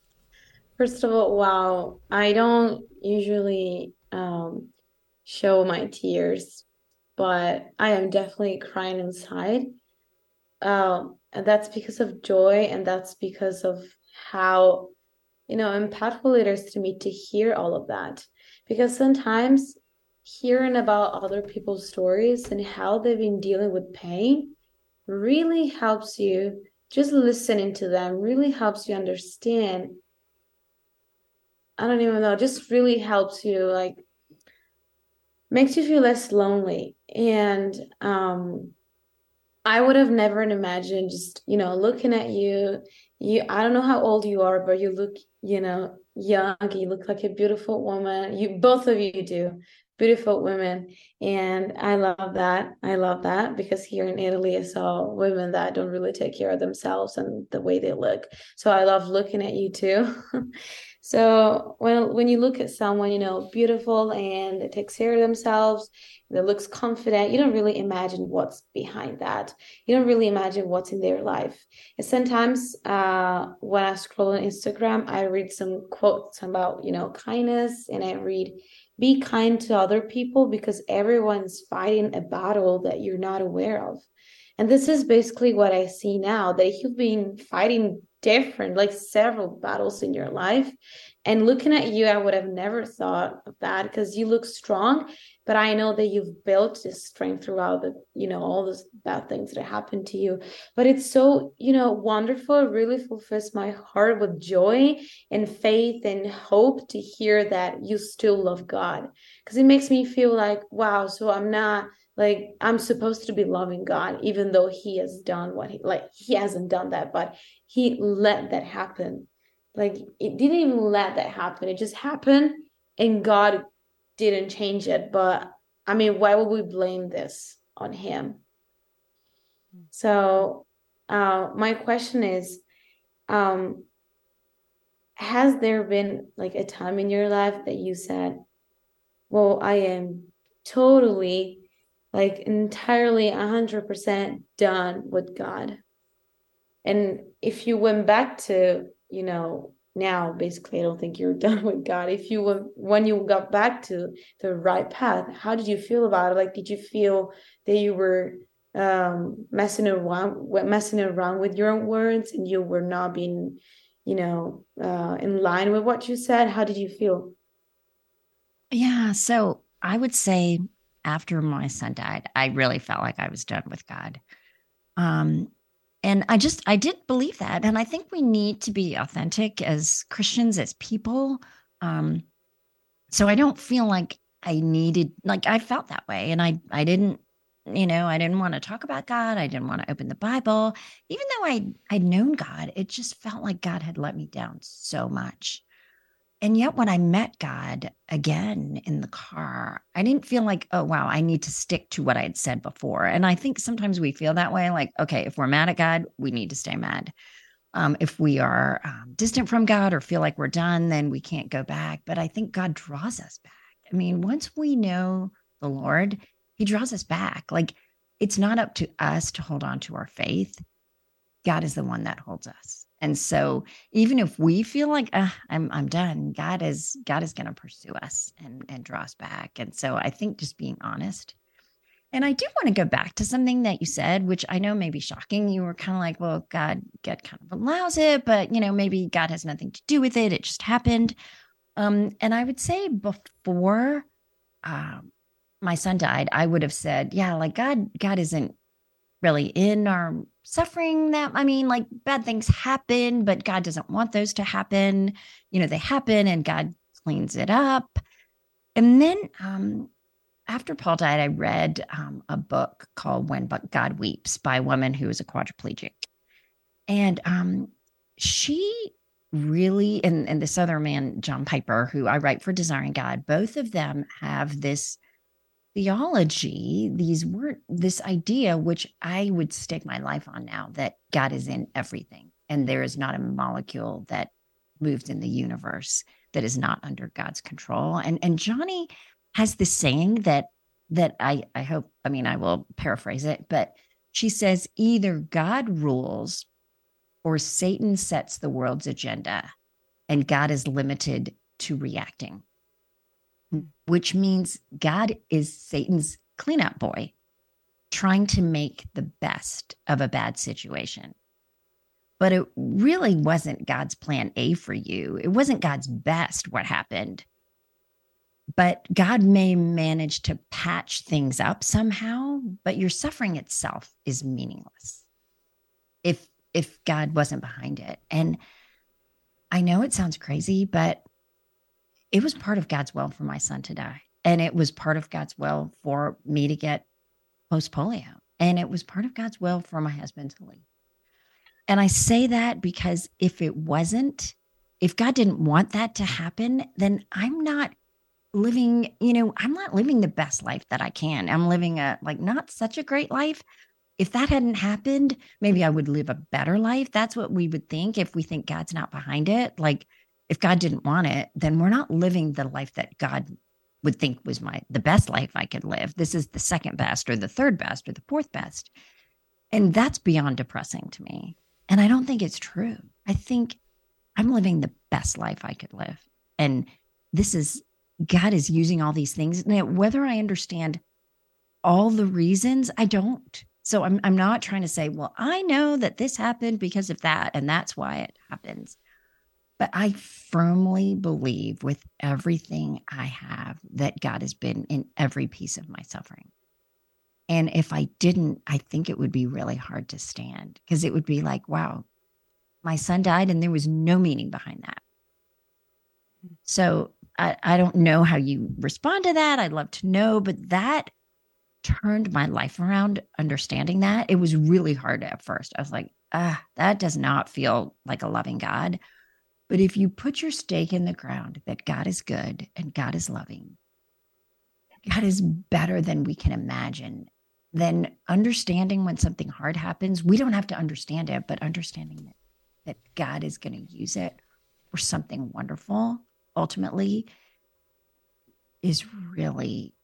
[SPEAKER 2] First of all, wow. I don't usually um, show my tears, but I am definitely crying inside. Um, and that's because of joy, and that's because of how, you know, impactful it is to me to hear all of that. Because sometimes hearing about other people's stories and how they've been dealing with pain really helps you. Just listening to them really helps you understand I don't even know, just really helps you like makes you feel less lonely. And um I would have never imagined just, you know, looking at you. You I don't know how old you are, but you look, you know, young. You look like a beautiful woman. You both of you do. Beautiful women. And I love that. I love that because here in Italy I saw women that don't really take care of themselves and the way they look. So I love looking at you too. So when when you look at someone, you know, beautiful and that takes care of themselves, that looks confident, you don't really imagine what's behind that. You don't really imagine what's in their life. And sometimes uh, when I scroll on Instagram, I read some quotes about, you know, kindness and I read be kind to other people because everyone's fighting a battle that you're not aware of. And this is basically what I see now that you've been fighting different, like several battles in your life. And looking at you, I would have never thought of that because you look strong. But I know that you've built this strength throughout the, you know, all those bad things that happened to you. But it's so, you know, wonderful. It really fulfills my heart with joy and faith and hope to hear that you still love God. Because it makes me feel like, wow, so I'm not like i'm supposed to be loving god even though he has done what he like he hasn't done that but he let that happen like it didn't even let that happen it just happened and god didn't change it but i mean why would we blame this on him so uh my question is um has there been like a time in your life that you said well i am totally like entirely 100% done with God. And if you went back to, you know, now basically I don't think you're done with God. If you went when you got back to the right path, how did you feel about it? Like did you feel that you were um messing around messing around with your own words and you were not being, you know, uh in line with what you said? How did you feel?
[SPEAKER 3] Yeah, so I would say after my son died, I really felt like I was done with God. Um, and I just, I did believe that. And I think we need to be authentic as Christians, as people. Um, so I don't feel like I needed, like I felt that way. And I, I didn't, you know, I didn't want to talk about God. I didn't want to open the Bible. Even though I, I'd known God, it just felt like God had let me down so much. And yet, when I met God again in the car, I didn't feel like, oh, wow, I need to stick to what I had said before. And I think sometimes we feel that way like, okay, if we're mad at God, we need to stay mad. Um, if we are um, distant from God or feel like we're done, then we can't go back. But I think God draws us back. I mean, once we know the Lord, He draws us back. Like it's not up to us to hold on to our faith, God is the one that holds us. And so even if we feel like I'm I'm done, God is God is going to pursue us and and draw us back. And so I think just being honest And I do want to go back to something that you said, which I know may be shocking. You were kind of like, well, God, God kind of allows it, but you know, maybe God has nothing to do with it. It just happened. Um, and I would say before um, my son died, I would have said, yeah, like God, God isn't really in our suffering that I mean, like bad things happen, but God doesn't want those to happen. You know, they happen and God cleans it up. And then um, after Paul died, I read um, a book called When But God Weeps by a woman who is a quadriplegic. And um, she really, and, and this other man, John Piper, who I write for Desiring God, both of them have this theology, these word, this idea, which I would stake my life on now, that God is in everything. And there is not a molecule that moves in the universe that is not under God's control. And and Joni has this saying that that I I hope I mean I will paraphrase it, but she says either God rules or Satan sets the world's agenda and God is limited to reacting. Which means God is Satan's cleanup boy trying to make the best of a bad situation. But it really wasn't God's plan A for you. It wasn't God's best what happened but God may manage to patch things up somehow, but your suffering itself is meaningless if if God wasn't behind it. And I know it sounds crazy, but it was part of God's will for my son to die. And it was part of God's will for me to get post polio. And it was part of God's will for my husband to leave. And I say that because if it wasn't, if God didn't want that to happen, then I'm not living, you know, I'm not living the best life that I can. I'm living a like not such a great life. If that hadn't happened, maybe I would live a better life. That's what we would think if we think God's not behind it. Like if God didn't want it, then we're not living the life that God would think was my the best life I could live. This is the second best or the third best or the fourth best. And that's beyond depressing to me. And I don't think it's true. I think I'm living the best life I could live. And this is God is using all these things. Now, whether I understand all the reasons, I don't. So I'm I'm not trying to say, well, I know that this happened because of that, and that's why it happens. But I firmly believe with everything I have that God has been in every piece of my suffering. And if I didn't, I think it would be really hard to stand because it would be like, wow, my son died and there was no meaning behind that. So I, I don't know how you respond to that. I'd love to know, but that turned my life around understanding that. It was really hard at first. I was like, ah, that does not feel like a loving God. But if you put your stake in the ground that God is good and God is loving, God is better than we can imagine, then understanding when something hard happens, we don't have to understand it, but understanding that, that God is going to use it for something wonderful ultimately is really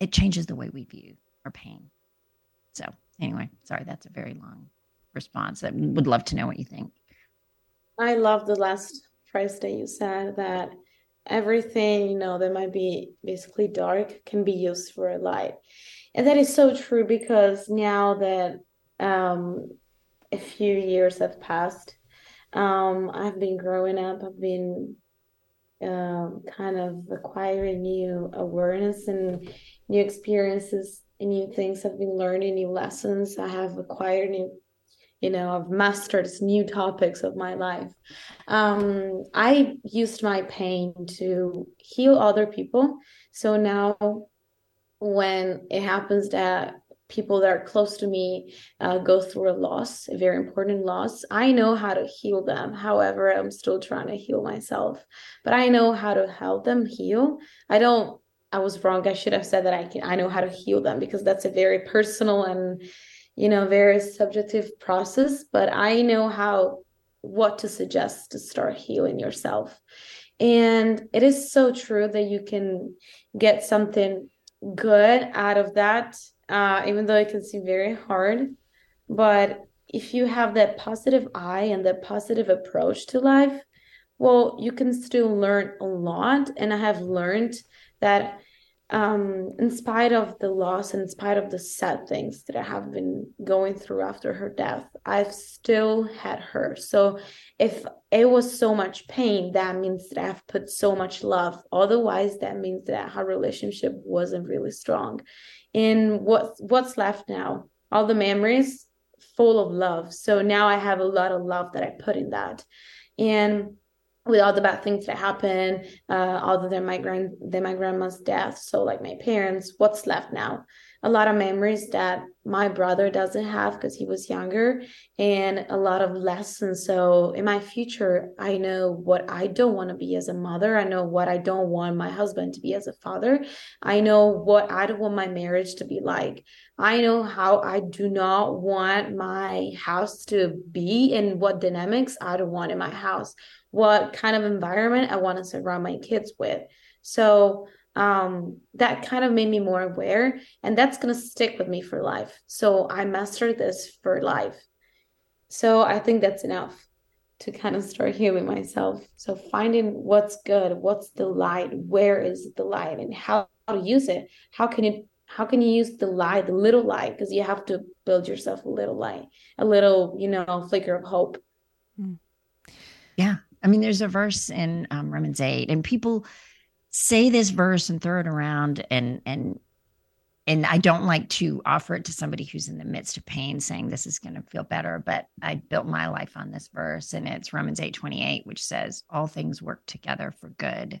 [SPEAKER 3] it changes the way we view our pain. So anyway, sorry, that's a very long response. I would love to know what you think.
[SPEAKER 2] I love the last phrase that you said that everything, you know, that might be basically dark can be used for light. And that is so true because now that um, a few years have passed, um, I've been growing up, I've been um, kind of acquiring new awareness and new experiences and new things I've been learning, new lessons I have acquired, new, you know, I've mastered new topics of my life. Um, I used my pain to heal other people. So now when it happens that people that are close to me uh, go through a loss, a very important loss. I know how to heal them. However, I'm still trying to heal myself, but I know how to help them heal. I don't. I was wrong. I should have said that I can. I know how to heal them because that's a very personal and you know very subjective process. But I know how what to suggest to start healing yourself. And it is so true that you can get something good out of that uh, even though it can seem very hard. But if you have that positive eye and that positive approach to life, well, you can still learn a lot. And I have learned that um, in spite of the loss, in spite of the sad things that I have been going through after her death, I've still had her. So if it was so much pain, that means that I've put so much love. Otherwise, that means that our relationship wasn't really strong. And what what's left now? All the memories full of love. So now I have a lot of love that I put in that. And with all the bad things that happen, uh, other than my grand than my grandma's death. So like my parents, what's left now? A lot of memories that my brother doesn't have because he was younger, and a lot of lessons. So in my future, I know what I don't want to be as a mother. I know what I don't want my husband to be as a father. I know what I don't want my marriage to be like. I know how I do not want my house to be and what dynamics I don't want in my house what kind of environment I want to surround my kids with. So um, that kind of made me more aware, and that's going to stick with me for life. So I mastered this for life. So I think that's enough to kind of start healing myself. So finding what's good, what's the light, where is the light, and how to use it. How can you how can you use the light, the little light, because you have to build yourself a little light, a little, you know, flicker of hope.
[SPEAKER 3] Hmm. Yeah, I mean, there's a verse in um, Romans 8, and people say this verse and throw it around and and and I don't like to offer it to somebody who's in the midst of pain saying this is going to feel better, but I built my life on this verse and it's Romans 8:28 which says, All things work together for good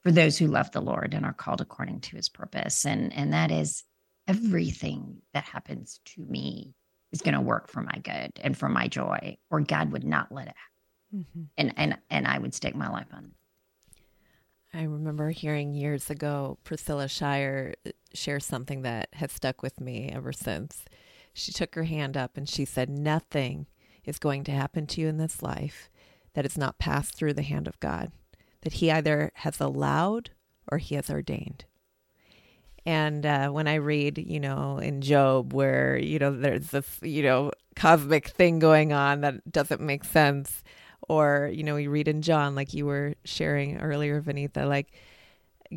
[SPEAKER 3] for those who love the Lord and are called according to his purpose. And and that is everything that happens to me is going to work for my good and for my joy, or God would not let it mm-hmm. and and and I would stake my life on.
[SPEAKER 1] I remember hearing years ago Priscilla Shirer uh, share something that has stuck with me ever since. She took her hand up and she said, Nothing is going to happen to you in this life that is not passed through the hand of God, that He either has allowed or He has ordained. And uh, when I read, you know, in Job, where, you know, there's this, you know, cosmic thing going on that doesn't make sense, or you know we read in john like you were sharing earlier Vaneetha like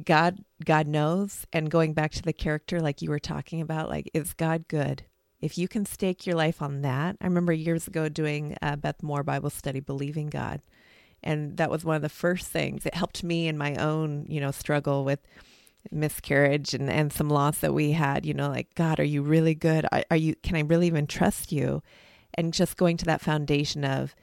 [SPEAKER 1] god god knows and going back to the character like you were talking about like is god good? If you can stake your life on that i remember years ago doing a beth moore bible study believing god and that was one of the first things. It helped me in my own you know struggle with miscarriage and, and some loss that we had you know like god are you really good? Are, are you can i really even trust you? And just going to that foundation of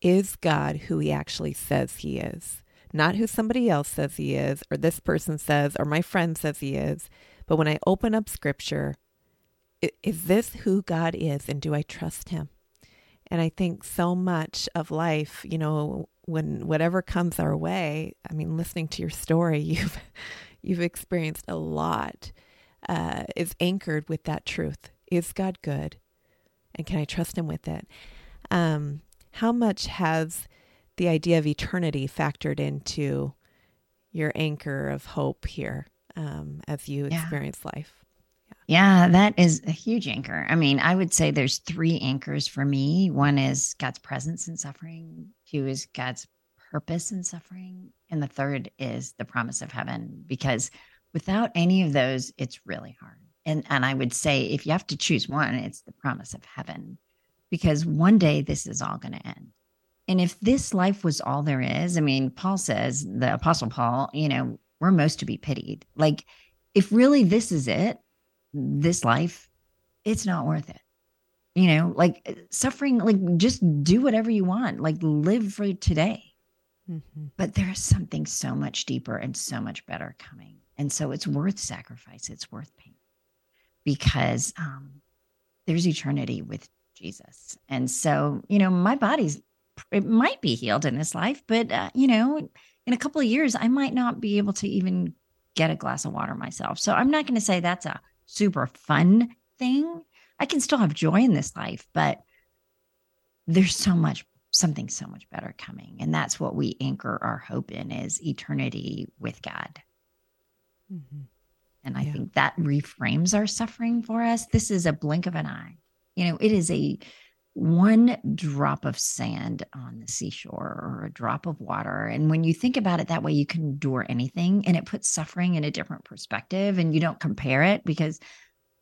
[SPEAKER 1] is God who he actually says he is? Not who somebody else says he is, or this person says, or my friend says he is. But when I open up scripture, is this who God is? And do I trust him? And I think so much of life, you know, when whatever comes our way, I mean, listening to your story, you've you've experienced a lot, uh, is anchored with that truth. Is God good? And can I trust him with it? Um, how much has the idea of eternity factored into your anchor of hope here um, as you yeah. experience life?
[SPEAKER 3] Yeah. yeah, that is a huge anchor. I mean, I would say there's three anchors for me. One is God's presence in suffering, two is God's purpose in suffering, and the third is the promise of heaven. Because without any of those, it's really hard. And and I would say if you have to choose one, it's the promise of heaven because one day this is all going to end. And if this life was all there is, I mean, Paul says, the Apostle Paul, you know, we're most to be pitied. Like, if really this is it, this life, it's not worth it. You know, like suffering, like just do whatever you want, like live for today. Mm-hmm. But there is something so much deeper and so much better coming. And so it's worth sacrifice, it's worth pain because um, there's eternity with Jesus. And so, you know, my body's it might be healed in this life, but uh, you know, in a couple of years I might not be able to even get a glass of water myself. So I'm not going to say that's a super fun thing. I can still have joy in this life, but there's so much something so much better coming and that's what we anchor our hope in is eternity with god mm-hmm. and i yeah. think that reframes our suffering for us this is a blink of an eye you know, it is a one drop of sand on the seashore or a drop of water. And when you think about it that way, you can endure anything and it puts suffering in a different perspective and you don't compare it because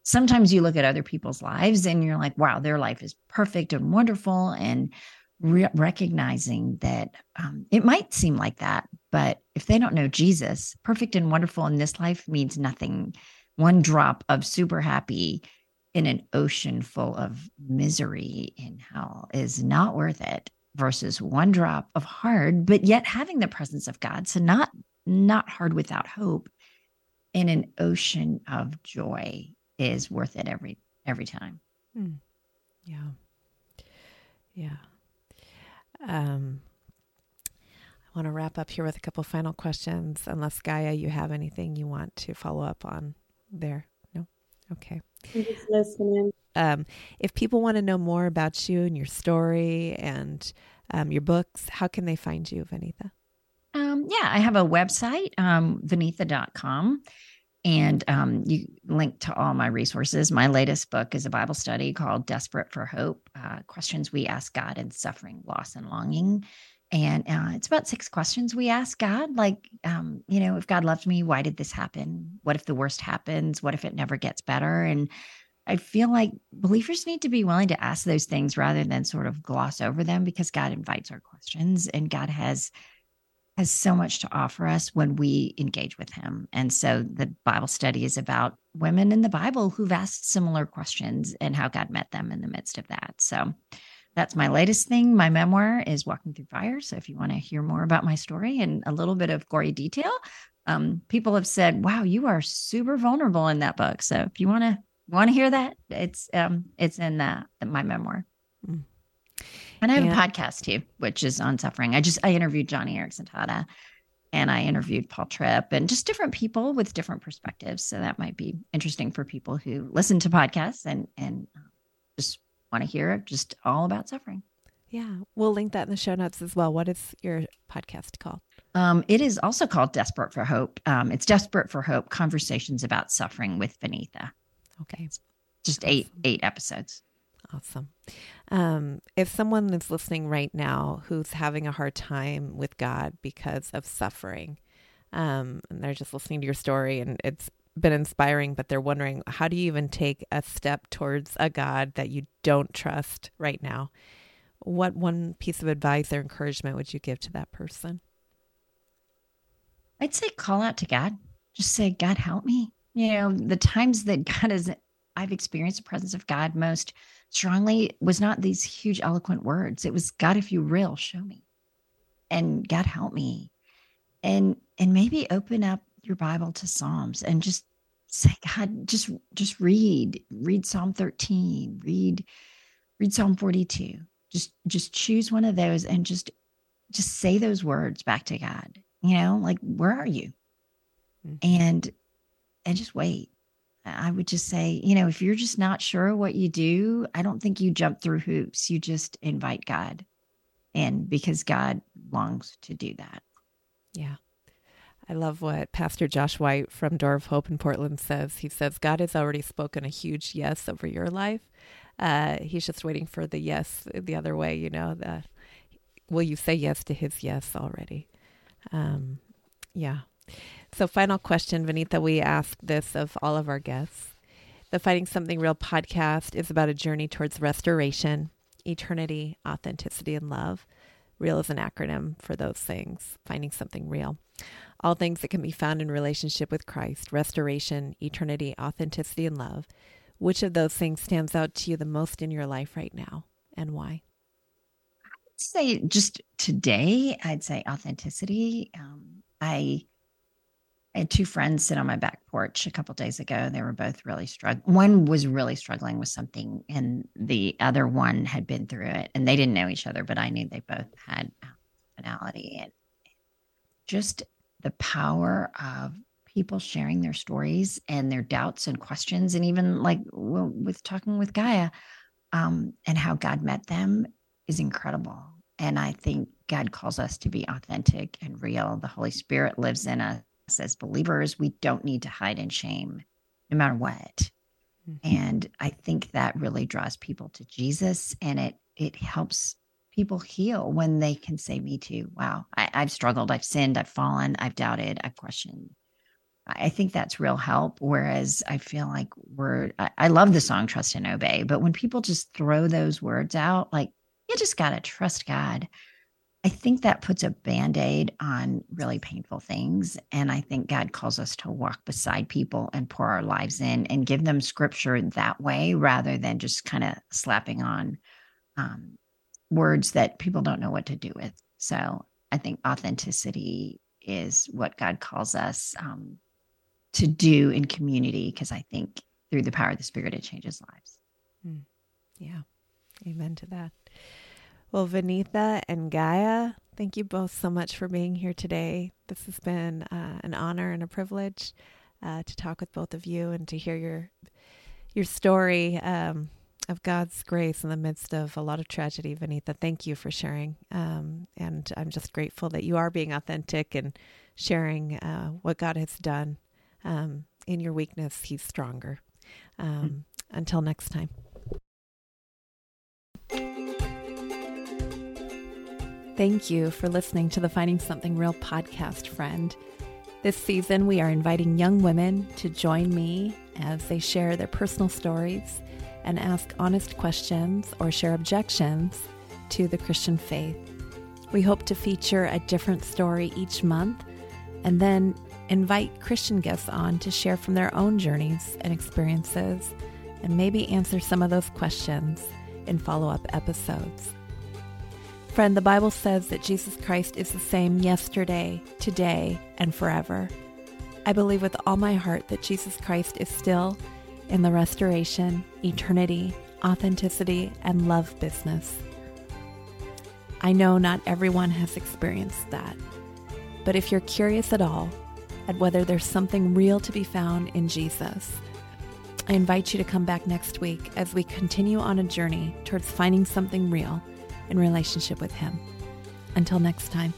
[SPEAKER 3] sometimes you look at other people's lives and you're like, wow, their life is perfect and wonderful. And re- recognizing that um, it might seem like that, but if they don't know Jesus, perfect and wonderful in this life means nothing. One drop of super happy in an ocean full of misery in hell is not worth it versus one drop of hard but yet having the presence of god. So not not hard without hope in an ocean of joy is worth it every every time.
[SPEAKER 1] Hmm. yeah. Yeah. Um i want to wrap up here with a couple final questions. Unless gaia you have anything you want to follow up on there okay
[SPEAKER 2] I'm just listening.
[SPEAKER 1] Um, if people want to know more about you and your story and um, your books, how can they find you, Vaneetha?
[SPEAKER 3] Um, yeah, I have a website, um, vaneetha.com, and um, you link to all my resources. My latest book is a Bible study called Desperate for Hope uh, Questions We Ask God in Suffering, Loss, and Longing. And uh, it's about six questions we ask God, like, um, you know, if God loved me, why did this happen? What if the worst happens? What if it never gets better? And I feel like believers need to be willing to ask those things rather than sort of gloss over them because God invites our questions and God has has so much to offer us when we engage with him. And so the Bible study is about women in the Bible who've asked similar questions and how God met them in the midst of that. So that's my latest thing. My memoir is Walking Through Fire. So if you want to hear more about my story and a little bit of gory detail, um, people have said, "Wow, you are super vulnerable in that book." So if you want to want to hear that, it's um, it's in uh, my memoir. Mm. And I have yeah. a podcast too, which is on suffering. I just I interviewed Joni Eareckson Tada and I interviewed Paul Tripp and just different people with different perspectives. So that might be interesting for people who listen to podcasts and and uh, just want to hear just all about suffering.
[SPEAKER 1] Yeah, we'll link that in the show notes as well. What is your podcast called?
[SPEAKER 3] Um, it is also called Desperate for Hope. Um, it's Desperate for Hope: Conversations about Suffering with Vaneetha.
[SPEAKER 1] Okay,
[SPEAKER 3] it's just awesome. eight eight episodes.
[SPEAKER 1] Awesome. Um, if someone is listening right now who's having a hard time with God because of suffering, um, and they're just listening to your story and it's been inspiring, but they're wondering how do you even take a step towards a God that you don't trust right now? What one piece of advice or encouragement would you give to that person?
[SPEAKER 3] I'd say call out to God. Just say, God, help me. You know, the times that God has, I've experienced the presence of God most strongly was not these huge, eloquent words. It was, God, if you real, show me. And God, help me. And, and maybe open up your Bible to Psalms and just say, God, just just read, read Psalm 13, read, read Psalm 42. Just just choose one of those and just just say those words back to God. You know, like, where are you? Mm-hmm. And and just wait. I would just say, you know, if you're just not sure what you do, I don't think you jump through hoops. You just invite God in because God longs to do that.
[SPEAKER 1] Yeah. I love what Pastor Josh White from Door of Hope in Portland says. He says, God has already spoken a huge yes over your life. Uh, he's just waiting for the yes the other way, you know. The, will you say yes to his yes already? Um, yeah. So, final question, Vaneetha, we ask this of all of our guests. The Finding Something Real podcast is about a journey towards restoration, eternity, authenticity, and love. Real is an acronym for those things, finding something real all things that can be found in relationship with Christ, restoration, eternity, authenticity, and love. Which of those things stands out to you the most in your life right now and why?
[SPEAKER 3] I'd say just today, I'd say authenticity. Um, I, I had two friends sit on my back porch a couple days ago. They were both really struggling. One was really struggling with something, and the other one had been through it. And they didn't know each other, but I knew they both had finality and just the power of people sharing their stories and their doubts and questions and even like with talking with gaia um, and how god met them is incredible. And i think god calls us to be authentic and real. The holy spirit lives in us as believers. We don't need to hide in shame no matter what. Mm-hmm. and i think that really draws people to jesus and it it helps people heal when they can say, Me too. Wow, I, I've struggled, I've sinned, I've fallen, I've doubted, I've questioned. I think that's real help. Whereas I feel like we're, I, I love the song Trust and Obey, but when people just throw those words out, like, you just got to trust God. I think that puts a band aid on really painful things. And I think God calls us to walk beside people and pour our lives in and give them scripture that way rather than just kind of slapping on um, words that people don't know what to do with. So I think authenticity is what God calls us um, to do in community because I think through the power of the Spirit, it changes lives.
[SPEAKER 1] Mm. Yeah. Amen to that. Well, Vaneetha and Gaia, thank you both so much for being here today. This has been uh, an honor and a privilege uh, to talk with both of you and to hear your your story um, of God's grace in the midst of a lot of tragedy. Vaneetha, thank you for sharing, um, and I'm just grateful that you are being authentic and sharing uh, what God has done. Um, in your weakness, He's stronger. Mm-hmm. Until next time. Thank you for listening to the Finding Something Real podcast, friend. This season, we are inviting young women to join me as they share their personal stories and ask honest questions or share objections to the Christian faith. We hope to feature a different story each month and then invite Christian guests on to share from their own journeys and experiences and maybe answer some of those questions in follow up episodes. Friend, the Bible says that Jesus Christ is the same yesterday, today, and forever. I believe with all my heart that Jesus Christ is still in the restoration, eternity, authenticity, and love business. I know not everyone has experienced that, but if you're curious at all at whether there's something real to be found in Jesus, I invite you to come back next week as we continue on a journey towards finding something real in relationship with Him. Until next time.